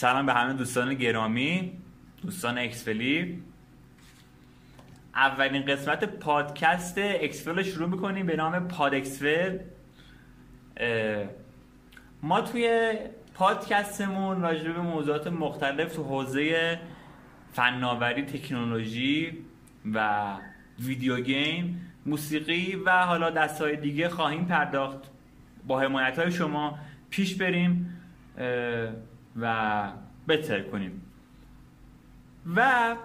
سلام به همه دوستان گرامی دوستان اکسفلی اولین قسمت پادکست اکسفل رو شروع می‌کنیم به نام پاد اکسفل. ما توی پادکستمون راجع به موضوعات مختلف تو حوزه فناوری تکنولوژی و ویدیو گیم موسیقی و حالا دستهای دیگه خواهیم پرداخت. با حمایت های شما پیش بریم. و بهتر کنیم. و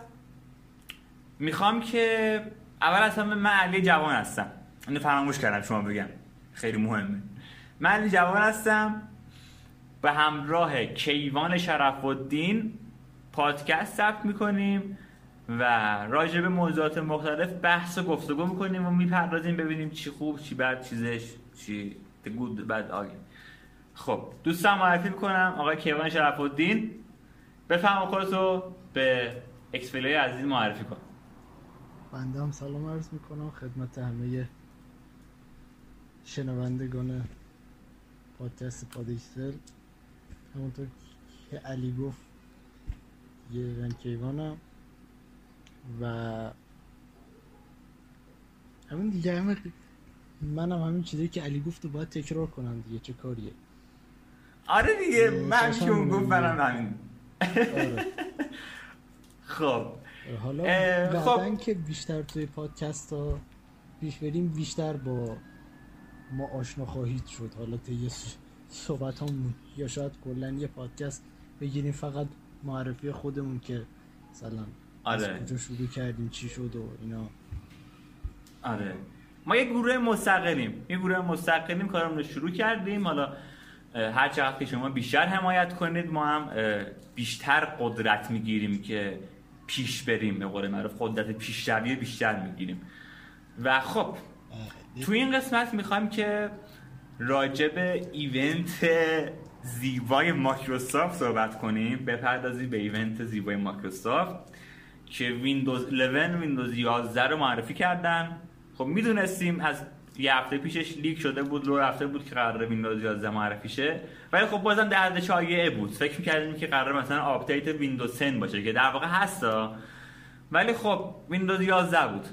می‌خوام که اول همه من علی جوان هستم. اینو فراموش کردم شما بگم. خیلی مهمه. من علی جوان هستم. به همراه کیوان شرف الدین پادکست ثبت می‌کنیم و راجع به موضوعات مختلف بحث و گفتگو می‌کنیم و می‌پردازیم ببینیم چی خوب چی بد چیزش چی گود بد آگه خب دوستان معرفی می‌کنم آقای کیوان شرف الدین بفهم خودتو به اکسپلی عزیز معرفی کن. بنده هم سلام عرض می‌کنم. خدمت همه شنوندگان پادکست پادیکسل. همونطور که علی گفت یه من کیوانم و همین دیگه همه منم همین چیزی که علی گفت باید تکرار کنم دیگه چه کاریه؟ آره دیگه من چون گفت منم همین. آره. خب. حالا خب. که بیشتر توی پادکست ها پیش بریم بیشتر با ما آشنا خواهید شد. حالا طی صحبت همون یا شاید کلا یه پادکست بگیریم فقط معرفی خودمون که مثلا از آره. کجا شروع کردیم چی شد و اینا. آره. ما یه گروه مستقلیم. یه گروه مستقلیم کارمون رو شروع کردیم. حالا هر چقدر که شما بیشتر حمایت کنید ما هم بیشتر قدرت می‌گیریم که پیش بریم به قول معروف. قدرت پیشروی بیشتر می‌گیریم. و خب تو این قسمت می‌خوایم که راجع به ایونت زیبای مایکروسافت صحبت کنیم. بپردازیم به event زیبای مایکروسافت که ویندوز 11 ویندوز 11 رو معرفی کردن. خب می‌دونستیم از یه هفته پیشش leak شده بود رو رفته بود که قرار ویندوز 11 معرفی شه ولی خب بازم در حد شایعه بود. فکر می‌کردیم که قرار مثلا آپدیت ویندوز 10 باشه که در واقع هستا. ولی خب ویندوز 11 بود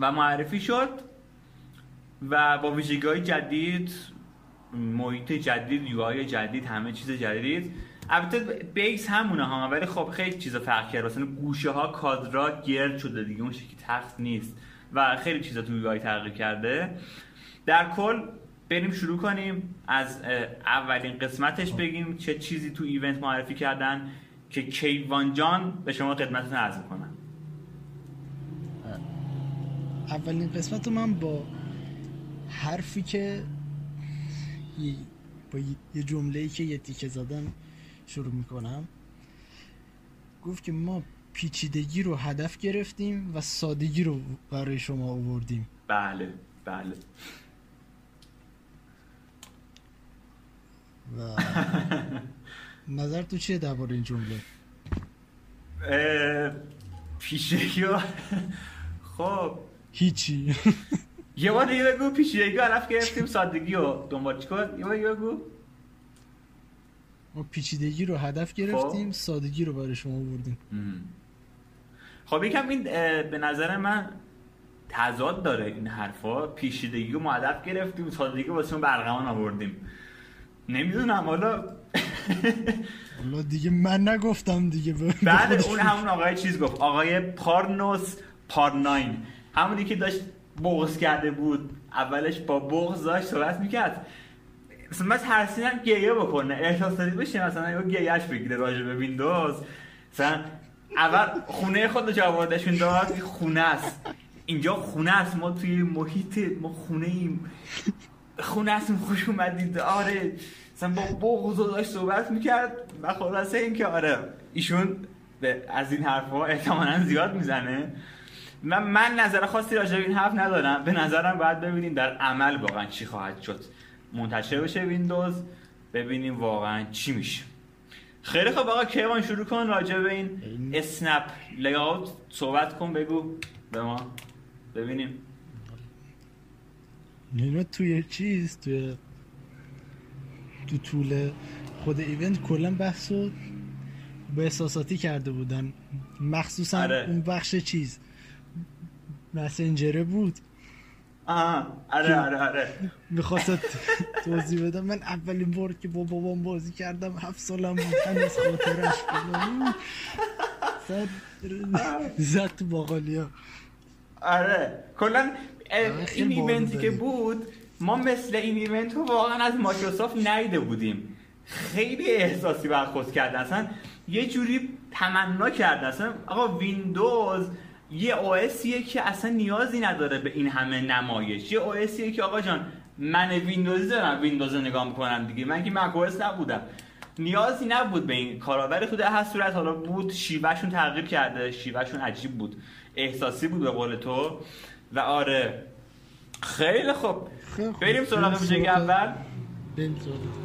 و معرفی شد و با ویژگی های جدید محیط جدید یو جدید همه چیز جدید. البته بیس همونه ها ولی خب خیلی چیزا فرق کرد. مثلا گوشه ها کادرات گرد شده دیگه اون شکلی تخت نیست. و خیلی چیزا تو یو تغییر کرده. در کل بریم شروع کنیم. از اولین قسمتش بگیم چه چیزی تو ایونت معرفی کردن که کیوان جان به شما خدمتتون عرض کنم اولین قسمت من با حرفی که با یه- یه جمله که یه تیکه زدم شروع می‌کنم. گفت که ما پیچیدگی رو هدف گرفتیم و سادگی رو برای شما آوردیم. بله بله. و نظر تو چیه درباره این جمله؟ پیشگی ها- خب. هیچی. یه بار دیگه بگو پیشگی هدف گرفتیم سادگی رو. دنبال چیکار یه بار دیگه بگو. ما پیچیدگی رو هدف گرفتیم سادگی رو برای شما آوردیم. خب یکم این به نظر من تضاد داره این حرفا. پیشیدگی ما هدف گرفتیم سادگی واسه اون برقمان آوردیم. نمی‌دونم حالا حالا دیگه من نگفتم دیگه. بعد. اون همون آقای چیز گفت آقای پارنوس پارناین. همونی که داشت بغض کرده بود اولش با بغض داشت صحبت می‌کرد. مثلا من ترسیدم گریه بکنه. احساس دادی بشه مثلا یه گریهش بگیره راجع به ویندوز. مثلا اول خونه خود جا آوردشون داد خونه است. اینجا خونه است. ما توی محیط ما خونه ایم. خونه هستیم خوش اومدید. آره. مثلا با بغض داشت صحبت می‌کرد. و خلاصه این که آره ایشون به- از این حرفها احتمالا زیاد می‌زنه. من, من نظر خاصی راجع به این حرف ندارم. به نظرم باید ببینیم در عمل واقعا چی خواهد شد. منتشر بشه ویندوز. ببینیم واقعا چی میشه. خیلی خب آقا کیوان شروع کن راجع به این اسنپ. لیاوت صحبت کن بگو به ما. ببینیم. اینا توی چیز توی تو طول خود ایونت کلا بحث و به احساساتی کرده بودن مخصوصا آره. اون بخش چیز. مسنجره بود. آها آره آره آره. می‌خواست توضیح بدم. من اولین بار که با بابام بازی کردم هفت سالم بود. هنوز خاطرش. زد زد تو باقالیا آره. کلا این event ی که بود. ما مثل این event رو واقعا از مایکروسافت ندیده بودیم. خیلی احساسی برخورد کردن اصلا یه جوری تمنا کردن اصلا آقا ویندوز یه OS یه که اصلا نیازی نداره به این همه نمایش. یه OS یه که آقا جان من ویندوزی دارم ویندوز نگاه می‌کنم دیگه. من که macOS نبودم. نیازی نبود به این کارا ولی تو در هر صورت. حالا بود شیوهشون تغییر کرده. شیوهشون عجیب بود. احساسی بود به قول تو. و آره. خیلی خوب. بریم سراغ ویژگی اول. بریم سراغ.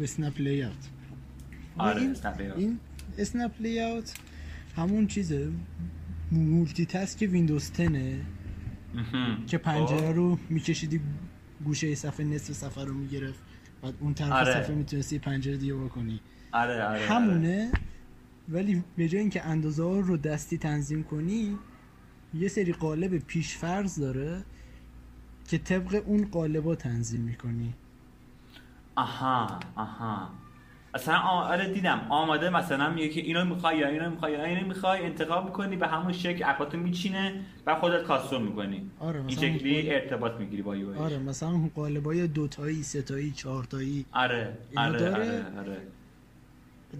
به اسنپ لی اوت آره، این اسنپ لی اوت. این اسنپ لی اوت همون چیزه مولتی تاسک ویندوز 10 مهم. که پنجره خب. رو میکشیدی گوشه صفحه نصف صفحه رو می‌گرفت بعد اون طرف آره. صفحه می‌تونستی پنجره دیگه بکنی آره آره همونه ولی به جای اینکه اندازه ها رو دستی تنظیم کنی یه سری قالب پیشفرض داره که طبق اون قالبا تنظیم می‌کنی آها آها. اصلا آره دیدم. آماده مثلا میگه که اینو می‌خوای یا اینو می‌خوای یا اینو می‌خوای انتخاب می‌کنی به همون شکل اپاتو میچینه و خودت کاستوم می‌کنی. آره این شکلی ارتباط می‌گیری با یو آره مثلا اون قالبای دوتایی ستایی چهارتایی. آره آره داره؟ آره آره.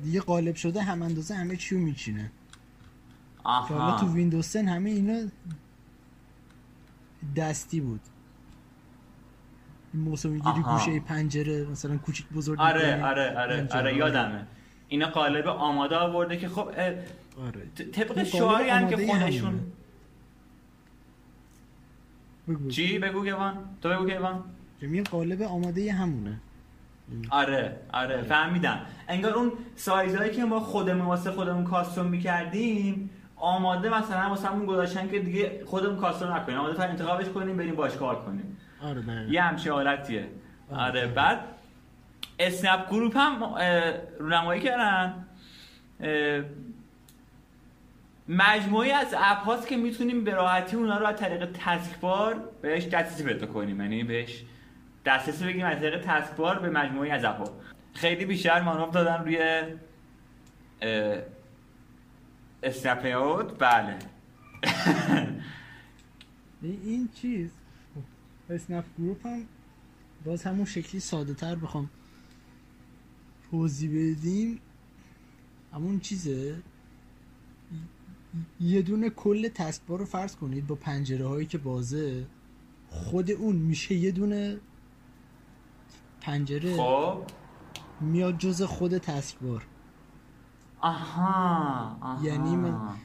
دیگه قالب شده هم اندازه همه چیو میچینه. حالا تو آها ویندوز 10 همه اینا دستی بود. این موسو می‌گیری. گوشه پنجره مثلا کوچیک بزرگ آره می‌کنی، آره آره پنجره. آره یادمه. اینا قالب آماده آورده که خب آره. طبق این شعاری هم که خودشون. بگو. چی؟ بگو کیوان تو بگو که میگم قالب آماده همونه. آره آره فهمیدم. انگار اون سایزهایی که ما خودمون واسه خودمون کاستوم می‌کردیم آماده مثلا واسه همون گذاشتن که دیگه خودمون کاستوم نکنیم. آماده تا انتخابش کنیم بریم باش کار کنیم. آره دقیقا. یه همچین حالتیه. آره. آره بعد اسنپ گروپ هم رونمایی کردن. مجموعی از app هاست که می‌تونیم به راحتی اونا رو از طریق taskbar بهش دسترسی پیدا کنیم. یعنی بهش دسترسی بگیم از طریق taskbar به مجموعی از app ها. خیلی بیشتر مانور دادن روی snap بله. این چیز؟ snap group هم باز همون شکلی ساده تر بخوام توضیح بدیم. همون چیزه. یه دونه کل تسکبار رو فرض کنید با پنجره هایی که بازه. خود اون میشه یه دونه پنجره. خب. میاد جز خود تسکبار آها, آها. یعنی من-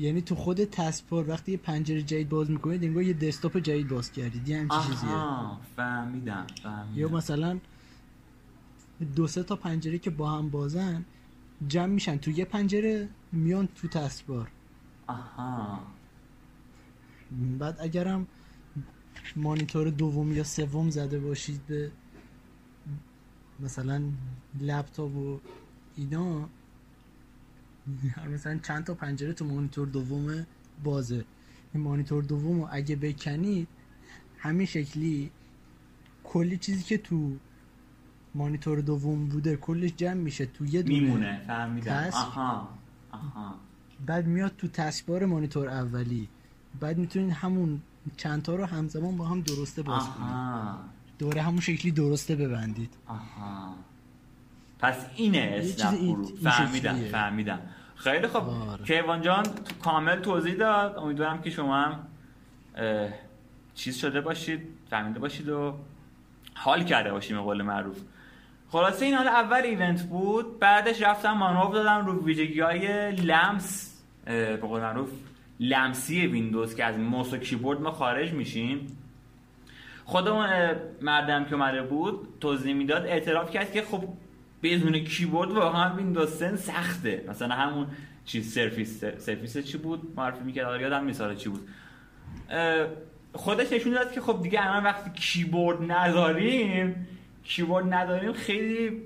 یعنی تو خود تسکبار وقتی یه پنجره جدید باز می‌کنید انگار یه دسکتاپ جدید باز کردید. یه همچین چیزیه. آها فهمیدم فهمیدم. یا مثلا دو سه تا پنجره که با هم بازن جمع میشن. تو یه پنجره میان تو تسکبار آها. بعد اگرم مانیتور دوم یا سوم زده باشید به مثلا لپتاپ و اینا مثلا چند تا پنجره تو مانیتور دوم بازه. این مانیتور دوم رو اگه بکنید همین شکلی کلی چیزی که تو مانیتور دوم بوده کلش جمع میشه تو یه دونه میمونه فهمیدم. آها آها. بعد میاد تو تسکبار مانیتور اولی. بعد می‌تونید همون چند تا رو همزمان با هم درسته باز کنید. دوره همون شکلی درسته ببندید. آها. پس اینه اسنپ این فهمیدم. فهمیدم. خیلی خوب آره. کیوان جان تو- کامل توضیح داد. امیدوارم که شما هم چیز شده باشید فهمیده باشید و حال کرده باشیم به قول معروف. خلاصه این حال اول event بود. بعدش رفتم مانور دادم رو ویژگی های لمس به قول معروف لمسی ویندوز که از موس و کیبورد ما خارج میشیم. خودمون مردم که اومده بود توضیح می‌داد اعتراف کرد که خب بدون کیبورد واقعا ویندوز 10 سخته. مثلا همون چیز Surface Surface چی بود؟ معرفی می‌کرد آره یادم حالا چی بود. خودش نشون داد که خب دیگه الان وقتی کیبورد نداریم کیبورد نداریم خیلی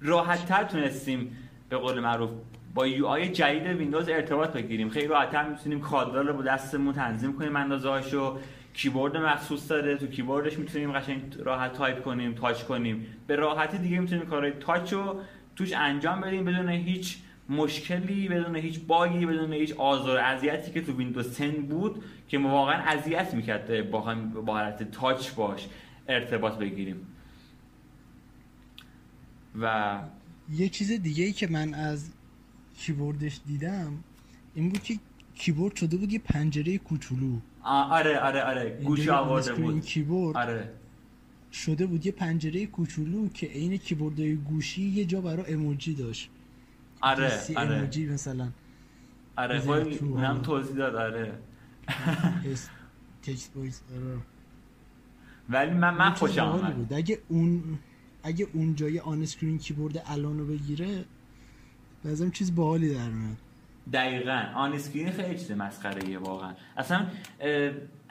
راحت تر تونستیم به قول معروف با UI جدید ویندوز ارتباط بگیریم. خیلی راحت‌تر می‌تونیم کادر رو با دستمون تنظیم کنیم اندازه‌هاشو. کیبورد مخصوص داره. تو کیبوردش می‌تونیم قشنگ راحت تایپ کنیم touch کنیم. به راحتی دیگه می‌تونیم کارهای touch رو توش انجام بدیم بدون هیچ مشکلی بدون هیچ bug ی بدون هیچ آزار اذیتی که تو ویندوز 10 بود که ما واقعا اذیت می‌کرد با با حالت touch باهاش ارتباط بگیریم. و یه چیز دیگه ای که من از کیبوردش دیدم این بود که کیبورد شده بود یه پنجره کوچولو. آره آره آره. گوش آورده بود. کیبورد آره. شده بود یه پنجره کوچولو که عین کیبوردهای گوشی یه جا برای emoji داشت. آره آره. emoji مثلا. آره خب اونم توضیح داد آره. text based آره. ولی من من خوشم آمد بود. اگه اون اگه اون جای on-screen keyboard الانو بگیره بازم چیز باحالی در میاد. دقیقا. on-screen خیلی چیز مسخره واقعا. اصلا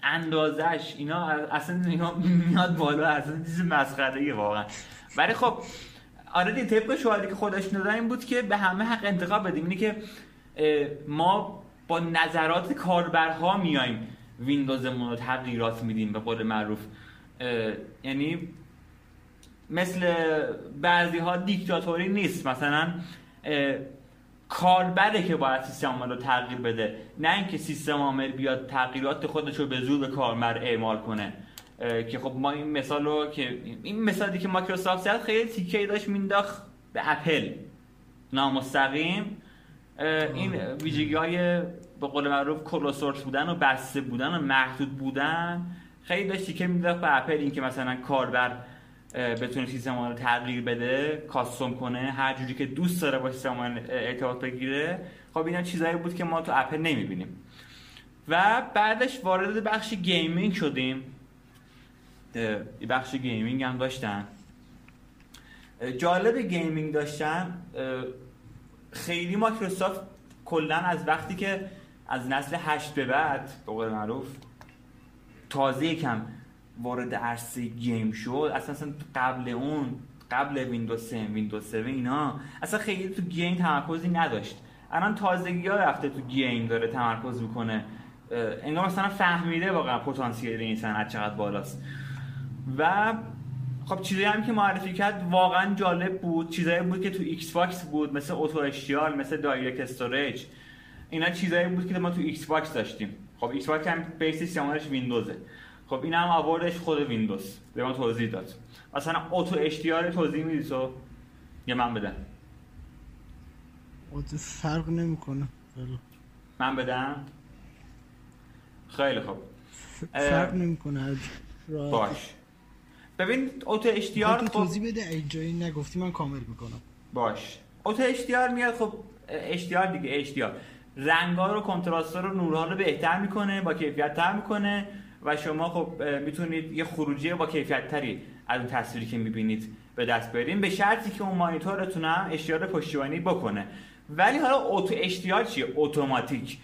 اندازش اینا اصلا اینا میاد بالا اصلا چیز مسخره واقعا. ولی خب آره دی طبق که خودش دادن بود که به همه حق انتخاب بدیم. اینه که ما با نظرات کاربرها میایم ویندوزمون رو تغییرات میدیم به قول معروف. یعنی مثل بعضی ها دیکتاتوری نیست. مثلا کاربره که باید سیستم عامل رو تغییر بده. نه اینکه سیستم عامل بیاد تغییرات خودش رو به زور به کاربر اعمال کنه. که خب ما این مثال رو که این مثالی که مایکروسافت زد خیلی تیکه داشت مینداخت به اپل. نامستقیم. این ویژگی های به قول معروف closed source بودن و بسته بودن و محدود بودن خیلی داشت تیکه مینداخت به اپل. این که مثلا کاربر بتونه سیستم رو تغییر بده custom کنه هر جوری که دوست داره با سیستم ارتباط بگیره. خب اینا چیزایی بود که ما تو اپل نمی‌بینیم. و بعدش وارد بخش gaming شدیم. بخش gaming هم داشتن. جالب gaming داشتن خیلی مایکروسافت کلا از وقتی که از نسل هشت به بعد به قول معروف تازه یکم وارد عرصه game شد اصلا, قبل اون قبل ویندوز 10 ویندوز 7 اینا اصلا خیلی تو game تمرکزی نداشت. الان تازگی ها رفته تو game داره تمرکز می‌کنه. انگار مثلا فهمیده واقعا پتانسیل این صنعت چقدر بالاست. و خب چیزایی هم که معرفی کرد واقعا جالب بود. چیزایی بود که تو ایکس باکس بود مثل Auto HDR مثل DirectStorage اینا چیزایی بود که ما تو ایکس باکس داشتیم. خب ایکس باکس هم base سیستمش ویندوزه. خب این هم آوردش خود ویندوز. به ما توضیح داد. مثلا Auto HDR توضیح میدی تو؟ یا من بدم؟ اوتو فرق نمی‌کنه. من بدم؟ خیلی خوب. فرق نمی‌کنه. باش. ببین اوتو اشتیار خب توضیح بده. ای جایی نگفتی من کامل می‌کنم. باش. اوتو اشتیار میاد خب اشتیار دیگه اشتیار رنگا رو کنتراست رو نورها رو بهتر می‌کنه با کیفیت تر می‌کنه. و شما خب می‌تونید یه خروجی با کیفیت تری از اون تصویری که می‌بینید لذت ببرین به شرطی که اون مانیتورتون هم HDR پشتیبانی بکنه. ولی حالا Auto HDR چیه؟ اتوماتیک.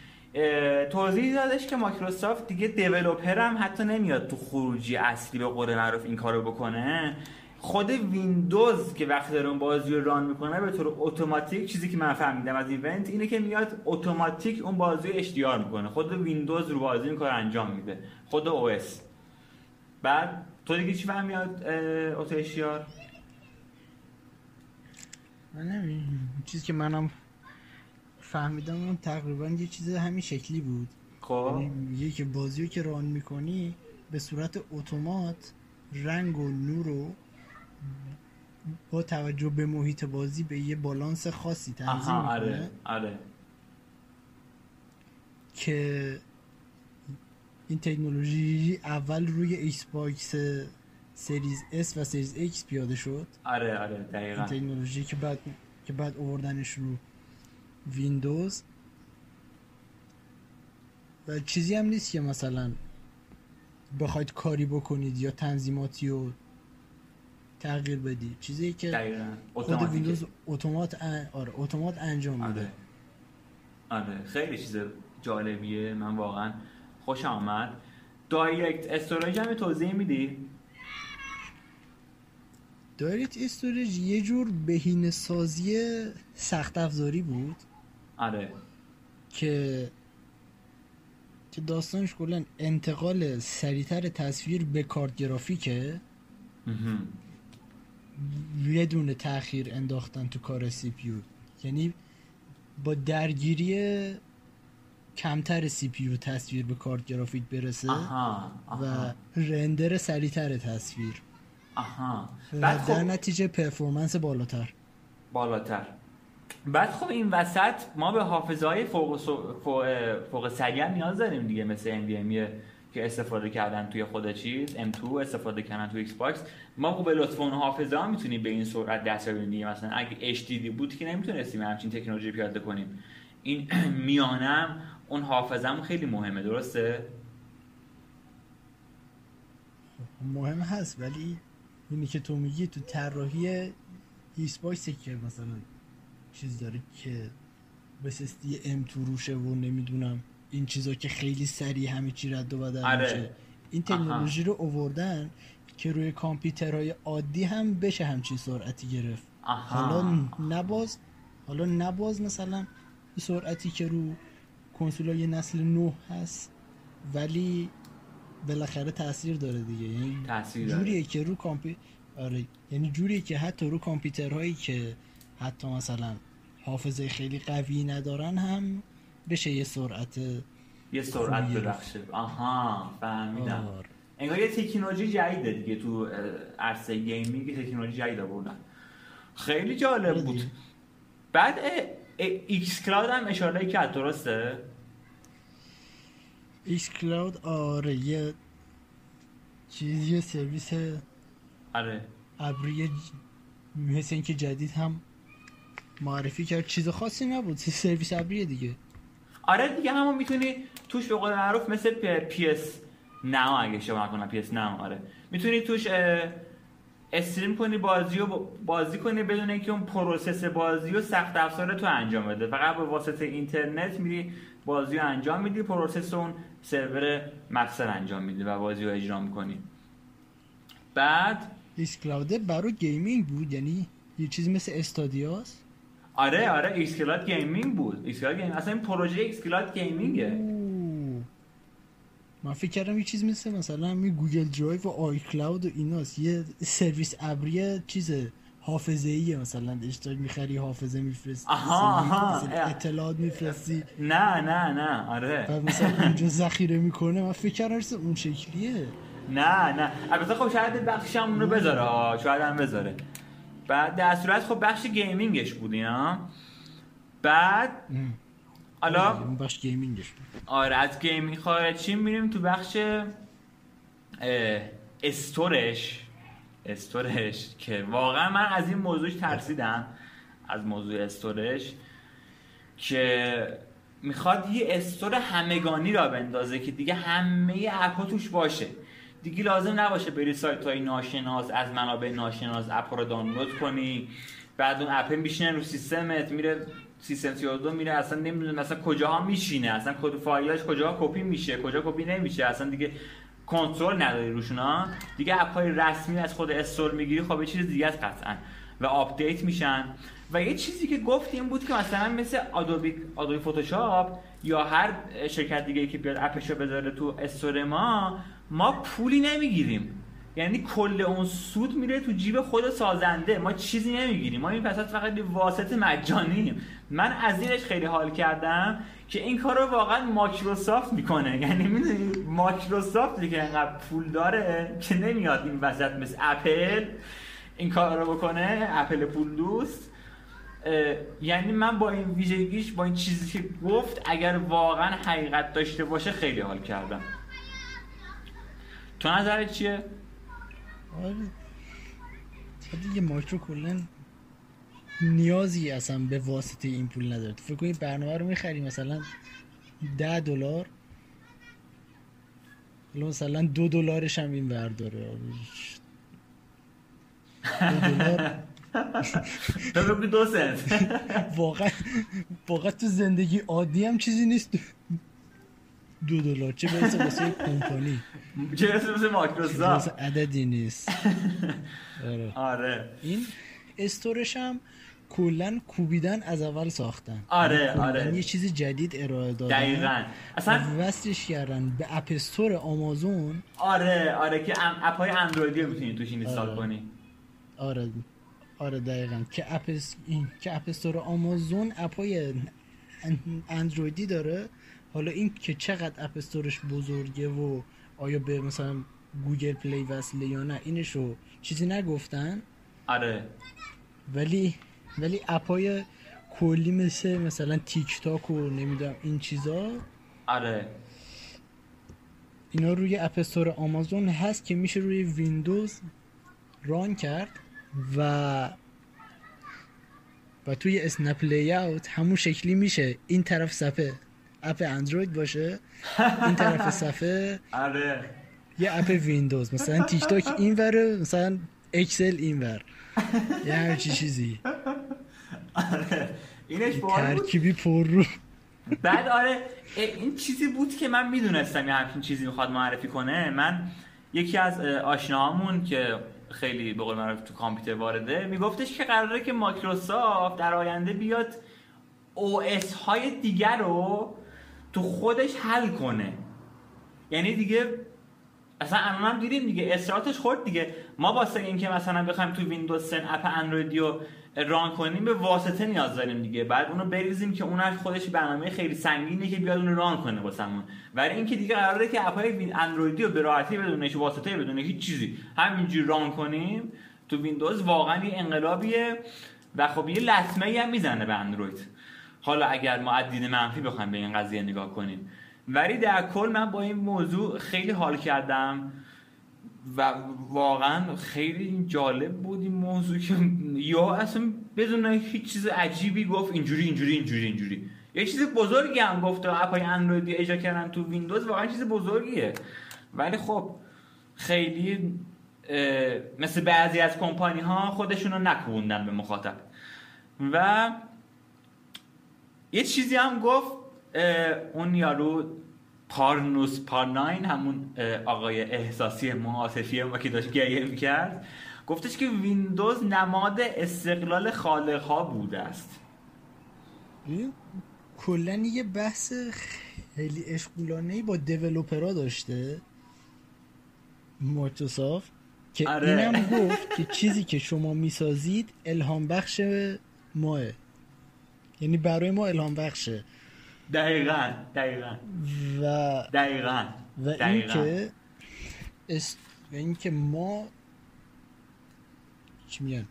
توضیح دادش که مایکروسافت دیگه developer هم حتی نمیاد تو خروجی اصلی به قول معروف این کارو بکنه. خود ویندوز که وقتی داره اون بازی رو run می‌کنه به طور اتوماتیک چیزی که من فهمیدم از event اینه که میاد اتوماتیک اون بازی رو HDR می‌کنه. خود ویندوز رو بازی این کار انجام میده. خود او اس. بعد تو دیگه چی فهمیاد اوتو اشتیار؟ من نمی‌دونم. چیزی که منم فهمیدم تقریبا یه چیز همین شکلی بود. خب. یعنی که بازی رو که ران می‌کنی به صورت اتومات رنگ و نور رو با توجه به محیط بازی به یه بالانس خاصی تنظیم می‌کنه آره آره. که این تکنولوژی اول روی Xbox Series S و Series X پیاده شد. آره آره دقیقا. این تکنولوژی که بعد که بعد آوردنش رو ویندوز. و چیزی هم نیست که مثلا بخواید کاری بکنید یا تنظیماتی رو تغییر بدی. چیزی که خود ویندوز اتومات آره اتومات انجام میده. آره. آره خیلی چیز جالبیه. من واقعا خوشم آمد. DirectStorage هم توضیح میدی؟ دایرکت استوریج یه جور بهینه سازی سخت افزاری بود. آره. که که داستانش کلا انتقال سریعتر تصویر به کارت گرافیکه. بدون تاخیر انداختن تو کار CPU یعنی با درگیری کمتر CPU تصویر به کارت گرافیک برسه آها و آها render سریعتر تصویر. آها. و بعد در خب نتیجه performance بالاتر. بالاتر. بعد خب این وسط ما به حافظه های فوق, سو- فوق, فوق سریع نیاز داریم دیگه مثل NVMe که استفاده کردن توی خود چیز M2 استفاده کردن توی ایکس باکس ما خب به لطف اون حافظه ها می‌تونیم به این سرعت دست بیاریم دیگه مثلا اگه HDD بود که نمی‌تونستیم همچین تکنولوژی پیاده کنیم. این میان هم اون حافظه خیلی مهمه درسته؟ مهم هست ولی اینی که تو میگی تو طراحی ایکس باکس که مثلا چیز داره که SSD ام تو روشه و نمی‌دونم. این چیزا که خیلی سریع همه چی رد و بدل آره. میشه. این تکنولوژی رو اووردن که روی کامپیوترهای عادی هم بشه همچین سرعتی گرفت. آها. حالا نباز حالا نباز مثلا سرعتی که رو کنسولای نسل 9 هست ولی بالاخره تاثیر داره دیگه. یعنی داره. جوریه که رو کامپی آره. یعنی جوریه که حتی رو کامپیوترهایی که حتی مثلا حافظه خیلی قوی ندارن هم بشه یه سرعت یه سرعت. ببخشه آها فهمیدم. آره. انگار یه تکنولوژی جدیده دیگه تو عرصه gaming تکنولوژی جدید آوردن. خیلی جالب بود. بعد xCloud هم اشاره کرد درسته؟ xCloud آره یه چیز یه سرویس آره. ابری مثل اینکه جدید هم معرفی کرد. چیز خاصی نبود سرویس ابریه دیگه. آره دیگه همون می‌تونی توش به قول معروف مثل PS Now اگه اشتباه نکنم PS Now آره. می‌تونی توش stream کنی بازی و بازی کنی بدون اینکه اون process بازی و سخت افزار تو انجام بده. فقط به واسطه اینترنت میری بازی رو انجام میدی process اون سرور مقصد انجام میدی و بازی رو اجرا می‌کنی. بعد xCloud برای gaming بود یعنی یه چیزی مثل Stadia ست آره آره xCloud gaming بود. xCloud gaming اصلا این پروژه xCloud gaming ه. من فکر کردم یه چیز مثل مثلا همین Google Drive و iCloud و ایناست. یه سرویس ابری چیز حافظه ایه مثلا اشتراک می‌خری حافظه میفرستی. آها، آها. اطلاعات میفرستی. نه نه نه. آره. و مثلا اونجا ذخیره می‌کنه. من فکر کردم اون شکلیه. نه نه. البته خب شاید بخشش هم اونو بذاره. آه، شاید هم بذاره. بعد در صورت خب بخش gaming ش بود اینا بعد حالا اون بخش gaming ش بود. آره از gaming خارجی میریم تو بخش store ش. store ش که واقعا من از این موضوعش ترسیدم از موضوع store ش که می‌خواد یه store همگانی را بندازه که دیگه همه اپ توش باشه. دیگه لازم نباشه بری سایت های ناشناس از منابع ناشناس اپ رو دانلود کنی. بعد اون اپ میشینه رو سیستمت میره سیستم 32 میره اصلا نمی‌دونه مثلا کجاها میشینه اصلا کد فایلاش کجاها کپی میشه کجا کپی نمیشه اصلا دیگه کنترل نداری روشون ها دیگه اپ های رسمی از خود store می‌گیری خب یه چیز دیگه است قطعا. و آپدیت میشن. و یه چیزی که این بود که مثلا مثل Adobe Adobe Photoshop یا هر شرکت دیگه که بیاد اپشو بذاره تو store ما ما پولی نمی‌گیریم. یعنی کل اون سود میره تو جیب خود سازنده. ما چیزی نمی‌گیریم. ما این وسط فقط واسط مجانیم. من از اینش خیلی حال کردم که این کار رو واقعا مایکروسافت می‌کنه. یعنی می‌دونی مایکروسافتی که انقدر پول داره که نمیاد این وسط مثل اپل این کار رو بکنه. اپل پول دوست. یعنی من با این ویژگیش با این چیزی که گفت اگر واقعا حقیقت داشته باشه خیلی حال کردم. تو نظرت چیه؟ آره. تا دیگه مایکرو کلا نیازی اصلا به واسطه این پول نداره. فکر کنی برنامه رو می‌خری مثلا ده دلار. حالا مثلا دو دلارش هم این ور داره. دو دلار. دو سنت. واقعا واقعا تو زندگی عادی هم چیزی نیست. دو دلار. چه برسه واسه کمپانی؟ برسه واسه مایکروسافت عددی نیست آره. آره این استورش هم کلا کوبیدن از اول ساختن آره آره یه چیز جدید ارائه دادن دقیقاً اصلا وصلش کردن به app store آمازون آره آره که اپ های اندرویدی رو می‌تونی توش install آره. کنی آره آره دقیقا که اپ این که app store آمازون اپ های اندرویدی داره حالا این که چقدر app store ش بزرگه و آیا به مثلا Google Play وصله یا نه؟ اینشو چیزی نگفتن؟ آره. ولی ولی اپای کلی مثل مثلا تیک تاک و نمی‌دونم این چیزا؟ آره. اینا روی app store آمازون هست که میشه روی ویندوز run کرد و و توی Snap Layout همون شکلی میشه. این طرف صفحه. اپ اندروید باشه. این طرف صفحه. آره. یه اپ ویندوز. مثلا تیک تاک این وره مثلا اکسل این ور یه همچی چیزی. آره. اینش ترکیبی پر رو. بعد آره این چیزی بود که من می‌دونستم یه همچین چیزی می‌خواد معرفی کنه. من یکی از آشناهامون که خیلی به قول معروف تو کامپیوتر وارده میگفتش که قراره که مایکروسافت در آینده بیاد OS های دیگر رو تو خودش حل کنه. یعنی دیگه اصلا الان هم دیدیم دیگه اصراتش خورد دیگه. ما واسه اینکه مثلا بخوایم تو ویندوز 10 اپ اندرویدی رو run کنیم به واسطه نیاز داریم دیگه. بعد اونو بریزیم که اونش خودش برنامه خیلی سنگینه که بیاد اونو run کنه واسمون. ولی اینکه دیگه قراره که اپهای اندرویدی رو به راحتی بدون هیچ واسطه بدون هیچ چیزی. همینجوری run کنیم تو ویندوز واقعا یه انقلابیه و خب یه لطمه هم می‌زنه به اندروید حالا اگر ما منفی بخوایم به این قضیه نگاه کنیم. ولی در کل من با این موضوع خیلی حال کردم و واقعا خیلی جالب بود این موضوع که یا اصلا بدون هیچ چیز عجیبی گفت اینجوری اینجوری اینجوری اینجوری. یه چیز بزرگی هم گفت اپای اندرویدی اجرا کردن تو ویندوز واقعا چیز بزرگیه. ولی خب خیلی مثل بعضی از کمپانی ها خودشون رو نکوندن به مخاطب. و یه چیزی هم گفت اون یارو پارنوس پارناین همون آقای احساسی معاطفی ما که داشت گریه می‌کرد گفتش که ویندوز نماد استقلال خالق ها بوده است کلا یه بحث خیلی اشغولانه با دیولوپرا داشته مایکروسافت که آره. اینم گفت که چیزی که شما می‌سازید الهام بخش ماه یعنی برای ما الهام بخشه. دقیقا دقیقا. و دقیقا و اینکه است... و اینکه ما چی میگن؟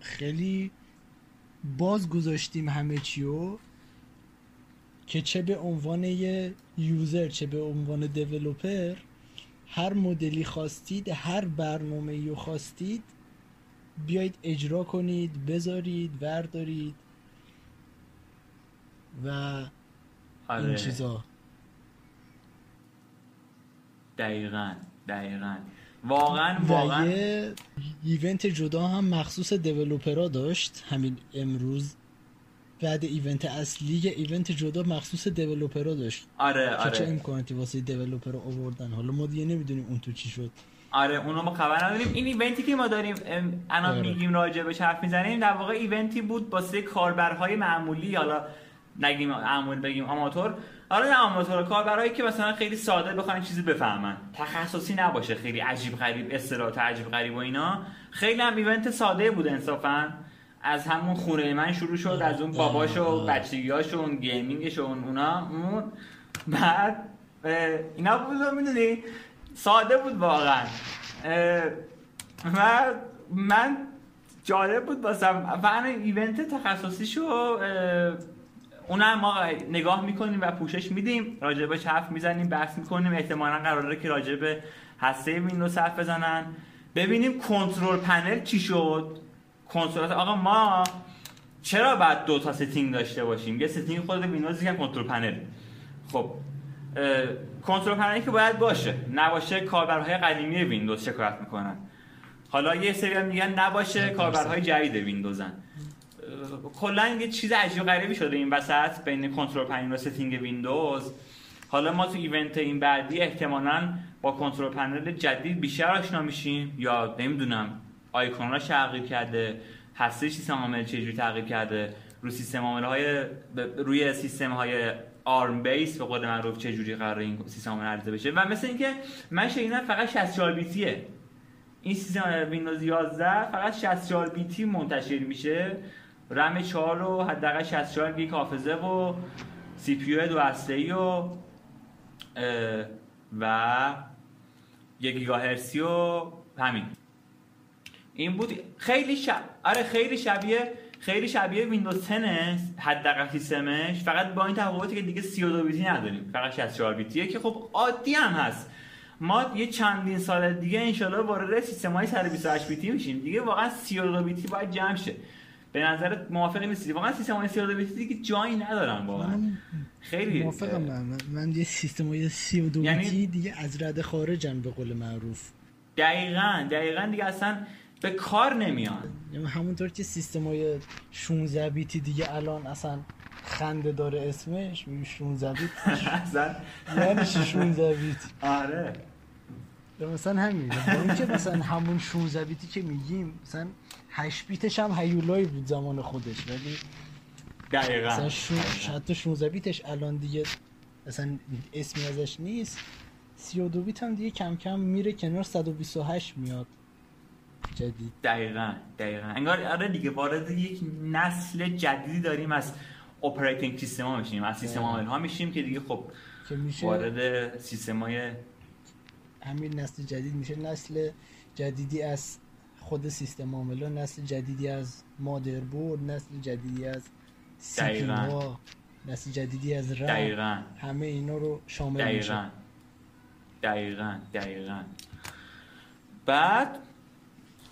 خیلی باز گذاشتیم همه چیو که چه به عنوان یه یوزر چه به عنوان دیولوپر هر مدلی خواستید هر برنامه رو خواستید بیایید اجرا کنید بذارید وردارید و آره. این چیزا. دقیقا دقیقا. واقعا واقعا. یه ایونت جدا هم مخصوص دیولوپرا داشت همین امروز. بعد ایونت اصلی یه ایونت جدا مخصوص دیولوپرا داشت. آره آره چه امکاناتی واسه دیولوپرا آوردن. حالا ما دیگه نمی‌دونیم اون تو چی شد. آره اونو ما خبر نداریم. این event ی که ما داریم الان آره. میگیم راجع به حرف می‌زنیم در واقع event ی بود واسه کاربرهای معمولی. حالا نگیم معمول بگیم آماتور. آره نه آماتور کاربرایی که مثلا خیلی ساده بخوان چیزی بفهمن. تخصصی نباشه خیلی عجیب غریب اصطلاحات عجیب غریب و اینا. خیلی هم event ساده بود انصافا. از همون خونه من شروع شد از اون باباش و بچگیاش و اون gaming ش و اونا. اون بعد اینا بود می‌دونی؟ ساده بود واقعا. و من جالب بود باسم و ایونت تخصصیشو اونم ما نگاه می‌کنیم و پوشش میدیم. راجبش حرف می‌زنیم بحث می‌کنیم. احتمالا قراره که راجب هسته ویندوز حرف بزنن. ببینیم کنترل پنل چی شد؟ کنترل آقا ما چرا باید دو تا setting داشته باشیم؟ یه setting خود ویندوز که Control Panel. خب Control Panel ی که باید باشه. نباشه کاربرهای قدیمی ویندوز شکایت می‌کنن. حالا یه سری میگن نباشه. کاربرهای جدید ویندوزن. کلا یه چیز عجیب غریبی شده این وسط بین Control Panel و setting ویندوز. حالا ما تو event این بعدی احتمالا با Control Panel جدید بیشتر آشنا میشیم یا نمی‌دونم آیکوناش تغییر کرده هسته سیستم عامل چجوری تغییر کرده روی سیستم عامل های روی سیستم های ARM base به قول معروف چه جوری قرار این سیستم عامل عرضه بشه. و مثل اینکه من شنیدم فقط 64 بیتیه. این سیستم ویندوز 11 فقط 64 بیتی منتشر میشه. رم 4 رو حداقل 64 گیگ حافظه و CPU دو هسته‌ای و و یک گیگاهرتزی و همین. این بود خیلی شب آره خیلی شبیه خیلی شبیه ویندوز 10 حداقل سیستمش. فقط با این تفاوتی که دیگه 32 بیتی نداریم فقط 64 بیتیه که خب عادی هم هست. ما یه چندین سال دیگه انشالله وارد سیستم های 128 بیتی میشیم. دیگه واقعا 32 بیتی باید جمع شه. به نظرت موافق نیستی. واقعا سیستم های 32 بیتی دیگه جایی ندارن واقعا. خیلی موافقم من. من یه سیستم های 32 یعنی... دیگه از رد خارجن به قول معروف. دقیقا دقیقا دیگه اصلا به کار نمیان. یعنی همونطور که سیستم های 16 بیتی دیگه الان اصلا خنده داره اسمش 16 بیت. اصلا. یعنی 16 بیت. آره. مثلا همین با که مثلا همون 16 بیتی که میگیم مثلا 8 بیتش هم هیولایی بود زمان خودش ولی دقیقا. مثلا حتی 16 بیتش الان دیگه مثلا اسمی ازش نیست. 32 بیت هم دیگه کم کم میره کنار 128 میاد. جدید. دقیقا دقیقا. انگار آره دیگه وارد یک نسل جدیدی داریم از اپراتینگ سیستم ها میشیم از سیستم عامل ها میشیم که دیگه خب که میشه وارد سیستم های همین نسل جدید میشه نسل جدیدی از خود سیستم عامل نسل جدیدی از مادربرد نسل جدیدی از سی نسل جدیدی از رم دقیقا. همه اینا رو شامل دقیقا. میشه. دقیقا. دقیقا. بعد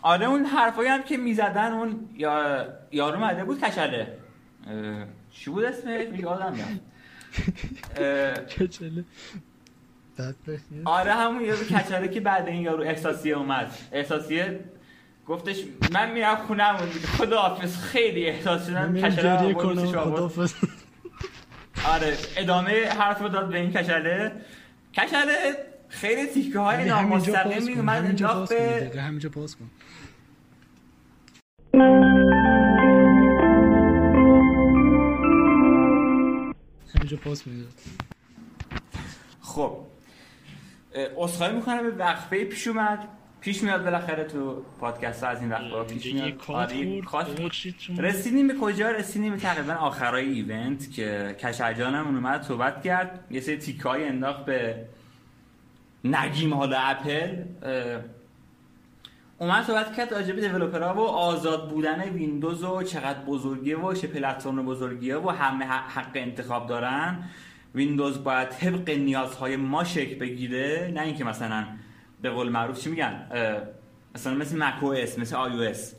آره اون حرفایی هم که می‌زدن اون یا یارو مده بود کچله. چی بود اسمش؟ یادم میاد. کچله. آره همون یارو کچله که بعد این یارو احساسیه اومد. احساسیه گفتش من میرم خونم خدا حافظ خیلی احساس شدم. کچله خدا آره ادامه حرف رو داد به این کچله کچله خیلی تیکه های یعنی نامستقیمی اومد انداخت به همینجا پاس کن. همینجا پاس می‌داد خب. اصخایی می‌کنم. به وقفه پیش اومد. پیش میاد بالاخره تو پادکست. از این وقفه پیش میاد. آره رسیدیم به کجا؟ رسیدیم به تقریبا آخرای ایونت که کشرجانم اومد صحبت کرد. یه سری تیکای انداخت به نگیم حالا اپل. اومد صحبت کرد راجع به و آزاد بودن ویندوز و چقدر بزرگیه و چه پلتفرم بزرگیه و همه حق انتخاب دارن. ویندوز باید طبق نیازهای ما شکل بگیره نه اینکه مثلا به قول معروف چی میگن؟ مثلا مثل Mac OS مثل iOS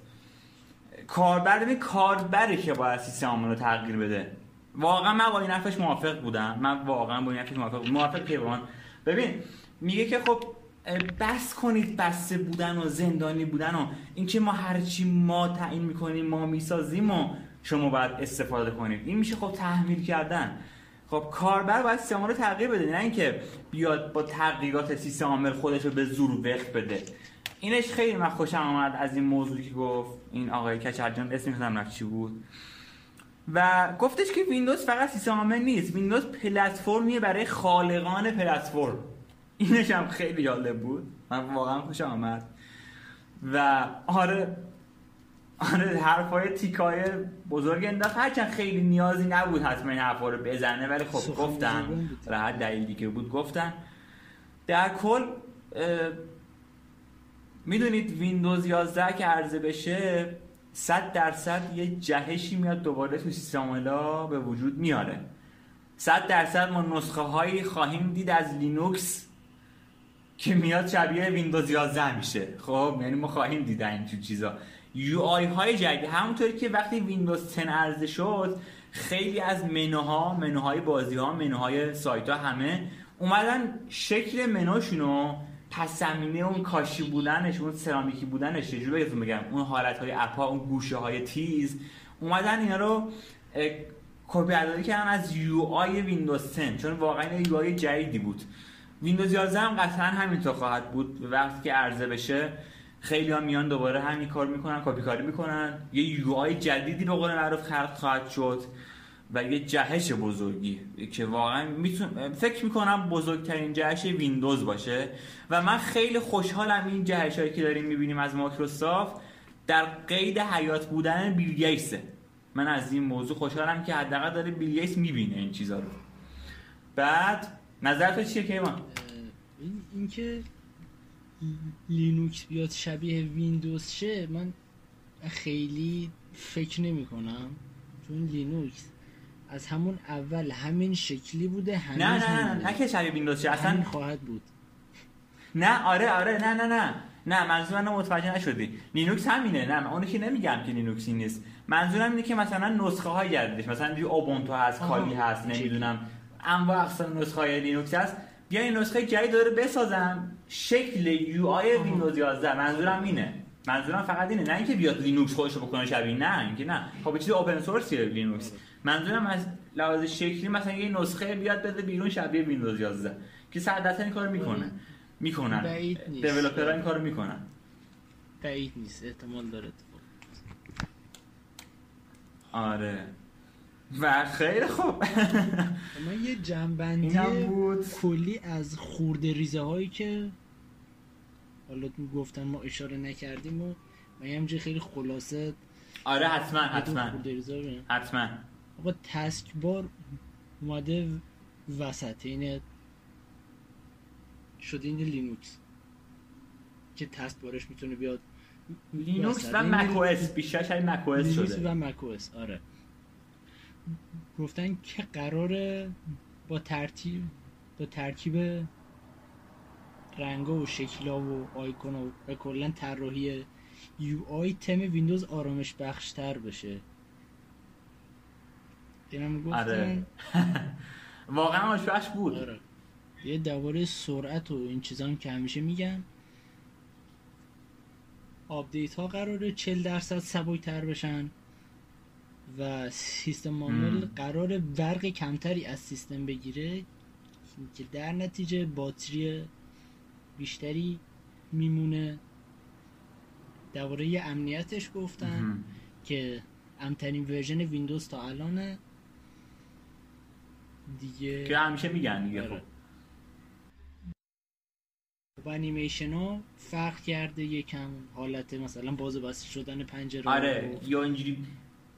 کاربر ببین کاربری که باید سیستم رو تغییر بده. واقعا من با این حرفش موافق بودم. من واقعا با این حرفش موافق بودم. موافق پیوان ببین میگه که خب بس کنید بسته بودن و زندانی بودن و اینکه ما هرچی ما تعیین می‌کنیم ما می‌سازیم و شما باید استفاده کنید. این میشه خب تحمیل کردن. خب کاربر باید سیستم رو تغییر بده نه اینکه بیاد با تغییرات سیستم عامل خودش رو به زور وقت بده. اینش خیلی من خوشم آمد از این موضوعی که گفت این آقای کچرجان اسم می‌خوام چی بود؟ و گفتش که ویندوز فقط سیستم عامل نیست ویندوز پلتفرمیه برای خالقان پلتفرم. اینش هم خیلی جالب بود. من واقعا خوشم آمد. و آره آره حرفای تیکای بزرگ انداخت هرچند خیلی نیازی نبود حتما این حرفا رو بزنه ولی خب گفتن. راحت دلیل دیگه بود گفتن. در کل می‌دونید ویندوز 11 که عرضه بشه 100 درصد یه جهشی میاد دوباره تو سیستم به وجود میاره. 100 درصد ما نسخه هایی خواهیم دید از لینوکس که میاد شبیه ویندوز 11 میشه. خب یعنی ما خواهیم دیدن این چیزا. UI های جدید. همونطوری که وقتی ویندوز 10 عرضه شد خیلی از منوها منوهای بازی ها منوهای سایت ها همه اومدن شکل منوشونو پس زمینه اون کاشی بودنش اون سرامیکی بودنش چجوری بگم. اون حالت های اپا اون گوشه های تیز اومدن اینا رو کپی برداری کردم از UI ویندوز 10 چون واقعا UI جدیدی بود. ویندوز 11 هم قطعا همینطور خواهد بود. وقتی که عرضه بشه خیلی ها میان دوباره همین کار می‌کنن کپی کاری می‌کنن. یه UI جدیدی به قول معروف خلق خواهد شد و یه جهش بزرگی که واقعا میتونه فکر می‌کنم بزرگترین جهش ویندوز باشه. و من خیلی خوشحالم این جهش هایی که داریم می‌بینیم از مایکروسافت در قید حیات بودن بیل من از این موضوع خوشحالم که حداقل داره بیل گیتس می‌بینه این چیزا رو. بعد نظر تو چیه کیوان؟ این اینکه لینوکس بیاد شبیه ویندوز شه من خیلی فکر نمی کنم چون لینوکس از همون اول همین شکلی بوده نه نه نه نه, نه که شبیه ویندوز شه اصلا خواهد بود. نه آره آره نه نه نه نه منظور من متوجه نشدی. لینوکس همینه نه من اونو که نمیگم که لینوکسی نیست. منظورم اینه که مثلا نسخه های جدیدش مثلا دی اوبونتو هست کالی هست نمی‌دونم انواع اقسام نسخه های لینوکس هست. بیا این نسخه جدید داره بسازم. شکل UI ویندوز 11 منظورم اینه. منظورم فقط اینه. نه اینکه بیاد لینوکس خودش رو بکنه شبیه. نه اینکه نه. خب چیز open source یه لینوکس. منظورم از لحاظ شکلی مثلا یه نسخه بیاد بده بیرون شبیه ویندوز 11 که صد در صد این کارو می‌کنه. می‌کنن. developer ها این کارو می‌کنن. بعید نیست. احتمال داره آره. و خیلی خوب. من یه جنبندی بود. کلی از خورده ریزه هایی که حالا گفتن ما اشاره نکردیم و من همجه خیلی خلاصه آره حتما حتما. حتما. آقا تسک بار اومده وسط این شده این لینوکس که تست بارش می‌تونه بیاد لینوکس و مک او اس بیشتر شاید مک او اس شده. و مک او اس آره. گفتن که قراره با ترتیب با ترکیب رنگا و شکلا و آیکون و کلا طراحی UI theme ویندوز آرامش بخشتر بشه. اینم گفتن. آره. واقعا آرامش بود. آره. یه درباره سرعت و این چیزا که همیشه میگن update ها قراره 40 درصد سبک تر بشن. و سیستم عامل قراره برق کمتری از سیستم بگیره که در نتیجه باتری بیشتری میمونه. درباره امنیتش گفتن که امن‌ترین version ویندوز تا الانه. دیگه که همیشه میگن دیگه آره. خب. انیمیشن ها فرق کرده یکم حالت مثلا باز بسته شدن پنجره آره یا اینجوری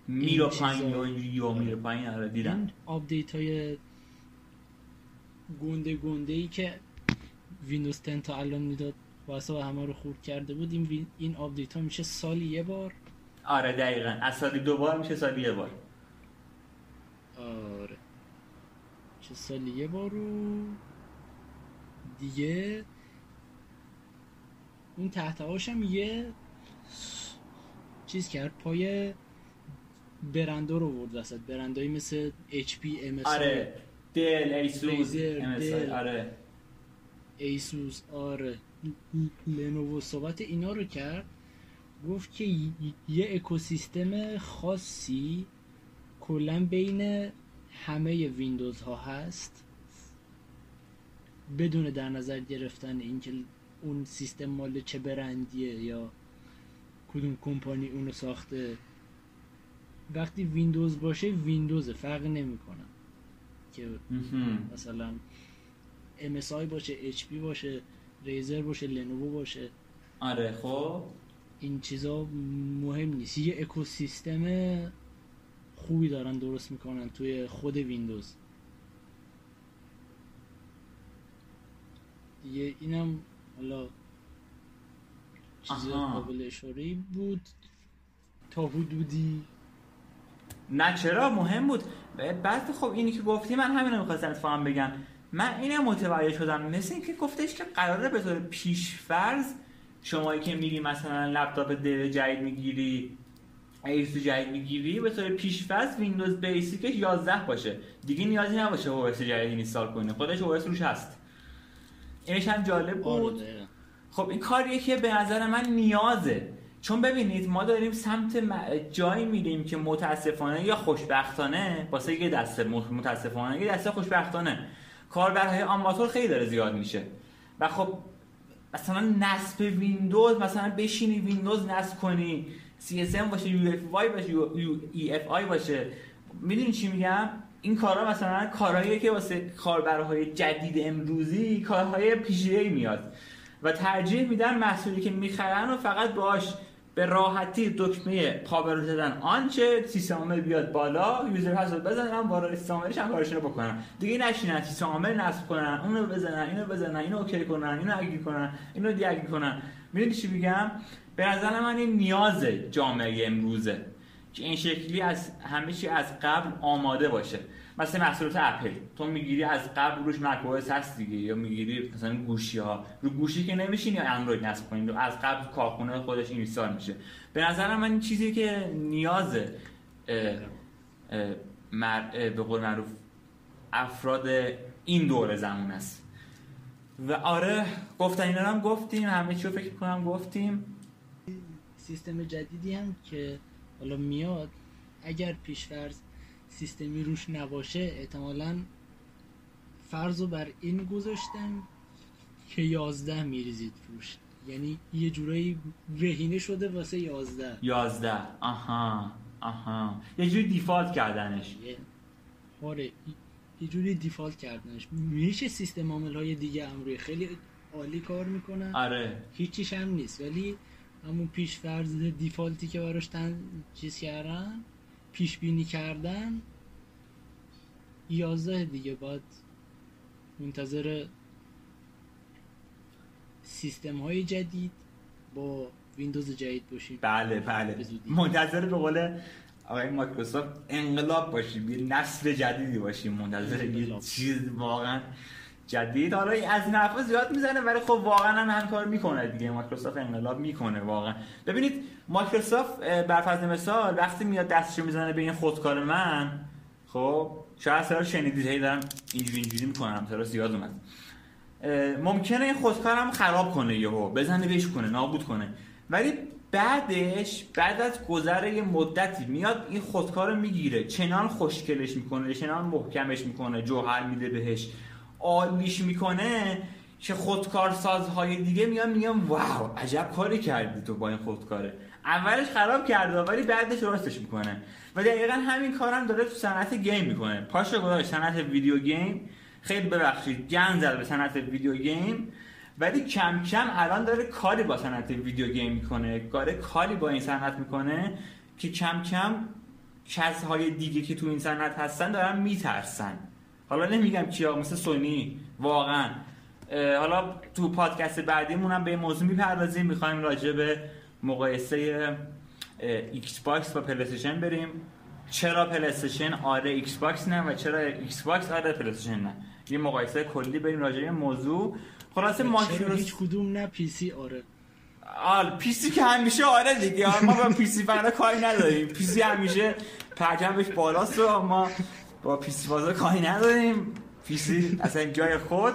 میره پایین یا اینجوری یا میره پایین آره دیدم. update های گنده گنده ای که ویندوز 10 تا الان می‌داد واسه همه رو خورد کرده بود این این update ها میشه سالی یه بار؟ آره دقیقا. از سالی دو بار میشه سالی یه بار. آره. چه سالی یه بار رو دیگه اون تحت هم یه چیز کرد پای برندو رو ورد وسط. برندایی مثل HP MS آره. دل ایسوس آره. ایسوس آره. لنوو صحبت اینا رو کرد. گفت که یه اکوسیستم خاصی کلا بین همه ویندوز ها هست. بدون در نظر گرفتن اینکه اون سیستم مال چه برندیه یا کدوم کمپانی اونو ساخته. وقتی ویندوز باشه ویندوز فرق نمی‌کنه. که مثلا MSI باشه HP باشه ریزر باشه لنوو باشه. آره خب. این چیزا مهم نیست. یه اکوسیستم خوبی دارن درست می‌کنن توی خود ویندوز. دیگه اینم حالا چیز قابل اشاره بود. تا حدودی نه چرا؟ مهم بود. بعد خب اینی که گفتی من همین رو می‌خواستم اتفاقا بگم. من اینه متوجه شدم. مثل اینکه گفتش که قراره به طور پیشفرض شمایی که میری مثلا لپتاپ دل جدید می‌گیری ایسوس جدید می‌گیری به طور پیشفرض ویندوز basic ش 11 باشه. دیگه نیازی نباشه او اس جدید install کنه خودش رو روش هست. اینش هم جالب بود. آره، خب این کاریه که به نظر من نیازه. چون ببینید ما داریم سمت جایی میریم که متاسفانه یا خوشبختانه واسه یه دسته متاسفانه یه دسته خوشبختانه. کاربرهای آماتور خیلی داره زیاد میشه. و خب مثلا نصب ویندوز مثلا بشینی ویندوز نصب کنی CSM باشه UEFI باشه UEFI باشه. می‌دونی چی میگم؟ این کارا مثلا کارهاییه که واسه کاربرهای جدید امروزی کارهای پیچیده‌ای میاد. و ترجیح میدن محصولی که می‌خرن و فقط باهاش به راحتی دکمه power زدن. آنچه سیستم عامل بیاد بالا user password بزنن وارد سیستم عاملش هم کارشون رو بکنن دیگه نشینن سیستم عامل نصب کنن اونو بزنن اینو بزنن اینو OK کنن اینو agree کنن اینو disagree کنن. می‌دونی چی میگم؟ به نظر من این نیاز جامعه امروزه که این شکلی از همه چی از قبل آماده باشه. مثل محصولات اپل. تو می‌گیری از قبل روش مک هست دیگه یا می‌گیری مثلا گوشی ها رو گوشی که نمیشین یا اندروید نصب کنید از قبل کارخونه خودش اینستال میشه. به نظر من این چیزی که نیاز به قول معروف افراد این دوره زمان است. و آره گفتن اینا هم گفتیم. همه چی رو فکر کنم گفتیم. سیستم جدیدی هم که حالا میاد اگر پیشفرض سیستمی روش نباشه احتمالا فرض رو بر این گذاشتم که یازده میریزید روش. یعنی یه جورایی رهینه شده واسه یازده. یازده. آها آها. یه جوری دیفالت کردنش. آره یه جوری دیفالت کردنش. میشه سیستم عامل های دیگه هم روی خیلی عالی کار می‌کنن. آره. هیچیش هم نیست. ولی همون پیش فرض دیفالتی که براش تن چیز کردن پیش بینی کردن یازده دیگه باید منتظر سیستم های جدید با ویندوز جدید باشیم. بله بله. منتظر به قول آقای مایکروسافت انقلاب باشیم یه نسل جدیدی باشیم منتظر یه چیز واقعا. جدید. حالا از حرفا زیاد می‌زنه ولی خب واقعا هم هم کار می‌کنه دیگه. مایکروسافت انقلاب می‌کنه واقعا. ببینید مایکروسافت بر فرض مثال وقتی میاد دستش می‌زنه به این خودکار من خب شاید سرا شنیدید هی دارم اینجوری اینجوری می‌کنم سرا زیاد اومد. ممکنه این خودکارم خراب کنه یهو بزنه بهش کنه نابود کنه. ولی بعدش بعد از گذر یه مدتی میاد این خودکار رو می‌گیره. چنان خوشگلش می‌کنه چنان محکمش می‌کنه جوهر میده بهش. عالیش می‌کنه که خودکار سازهای دیگه میان میگن wow عجب کاری کردی تو با این خودکاره. اولش خراب کرده ولی بعدش راستش می‌کنه. و دقیقا همین کارم داره تو صنعت game می‌کنه. پاشو گذاشت صنعت video game. خیلی ببخشید گند زد به صنعت video game. ولی کم کم الان داره کاری با صنعت video game می‌کنه. داره کاری با این صنعت می‌کنه که کم کم کسهای دیگه که تو این صنعت هستن دارن میترسن. حالا نمیگم کیا مثل سونی واقعا. حالا تو پادکست بعدیمون هم به این موضوع می‌پردازیم. می‌خوایم راجع به مقایسه ایکس باکس با پلیستشن بریم. چرا پلیستشن آره ایکس باکس نه و چرا ایکس باکس آره پلیستشن نه؟ یه مقایسه کلی بریم راجع به موضوع. خلاصه ماکروس هیچ کدوم نه پی سی آره. آل پی سی که همیشه آره دیگه. ما با پی سی فقط کاری نداریم. پی سی همیشه پرجمش بالاست و ما با پی سی بازا کاری نداریم. پی سی اصلا جای خود.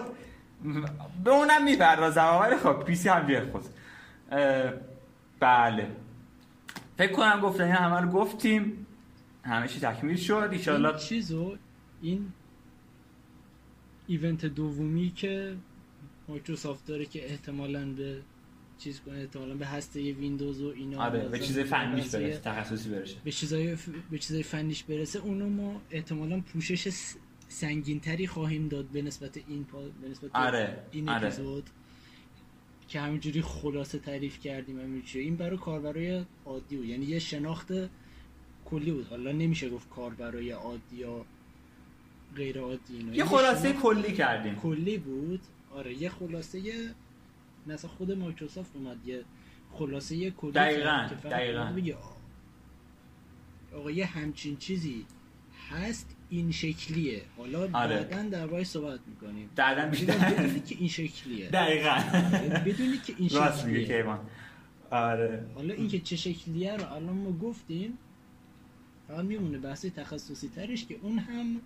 به اونم می‌پردازم ولی خب پی سی هم جای خود. بله. فکر کنم گفتن همه رو گفتیم. همه چی تکمیل شد. ایشالله این چیزو این event دومی که مایکروسافت داره که احتمالاً به چیز کنه احتمالاً به هسته ویندوز و اینا آره به چیز فنیش برسه تخصصی برسه. به چیزای به چیزای فنیش برسه. اونو ما احتمالاً پوشش سنگین تری خواهیم داد به نسبت این پا... به نسبت آره. این آره. اپیزود که همینجوری خلاصه تعریف کردیم همینجوری. این برای کاربرای عادی بود. یعنی یه شناخت کلی بود. حالا نمیشه گفت کاربرای عادی یا غیر عادی اینا. یه خلاصه کلی کردیم. کلی بود. آره یه خلاصه مثلا خود مایکروسافت اومد یه خلاصه یه کلی دقیقاً دقیقاً. آقا یه همچین چیزی هست این شکلیه. حالا آره. بعدا در باید صحبت می‌کنیم. بعدا بدونی که این شکلیه. دقیقا. بدونی که این شکلیه. آره. حالا این که چه شکلیه رو الان ما گفتیم فقط میمونه بحثی تخصصی ترش که اون هم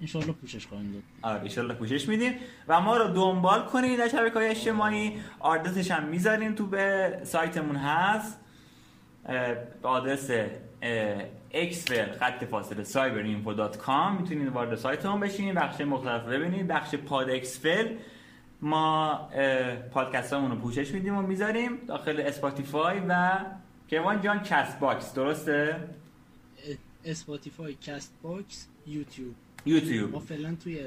انشالله پوشش خواهیم داد. آره انشالله پوشش میدیم. و ما رو دنبال کنید در شبکه های اجتماعی. آدرسش هم می‌ذاریم تو به سایتمون هست. به آدرس اکسفل خط فاصله cyber info dot com. می‌تونید وارد سایت هم بشین بخش مختلف ببینید. بخش پاد اکسفل ما پادکست رو پوشش میدیم و می‌ذاریم داخل Spotify و کیوان جان Castbox درسته؟ Spotify Castbox YouTube. YouTube. ما فعلا توی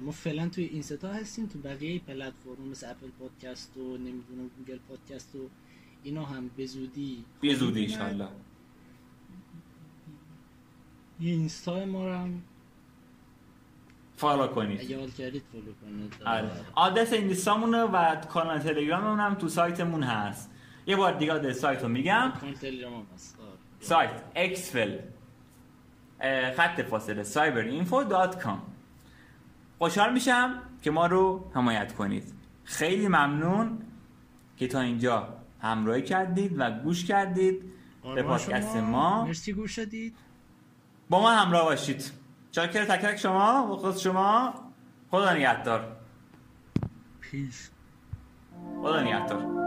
ما فعلا توی این ستا هستیم تو بقیه پلتفرم مثل Apple Podcast و نمی‌دونم Google Podcast و اینا هم به زودی. به زودی انشالله اینستا ما رو هم follow کنید. اگه حال کردید follow کنید. آره. آدرس اینستامونه و کانال تلگراممون هم تو سایتمون هست. یه بار دیگه آدرس سایت رو میگم. کانال تلگرام هست. آره. سایت اکسفل. خط فاصله cyber info dot cyberinfo.com خوشحال میشم که ما رو حمایت کنید. خیلی ممنون که تا اینجا همراهی کردید و گوش کردید به پادکست ما. مرسی گوش دادید با ما همراه باشید. چاکر تکرک شما و خود شما. خدا نگهدار. پیش. خدا نگهدار.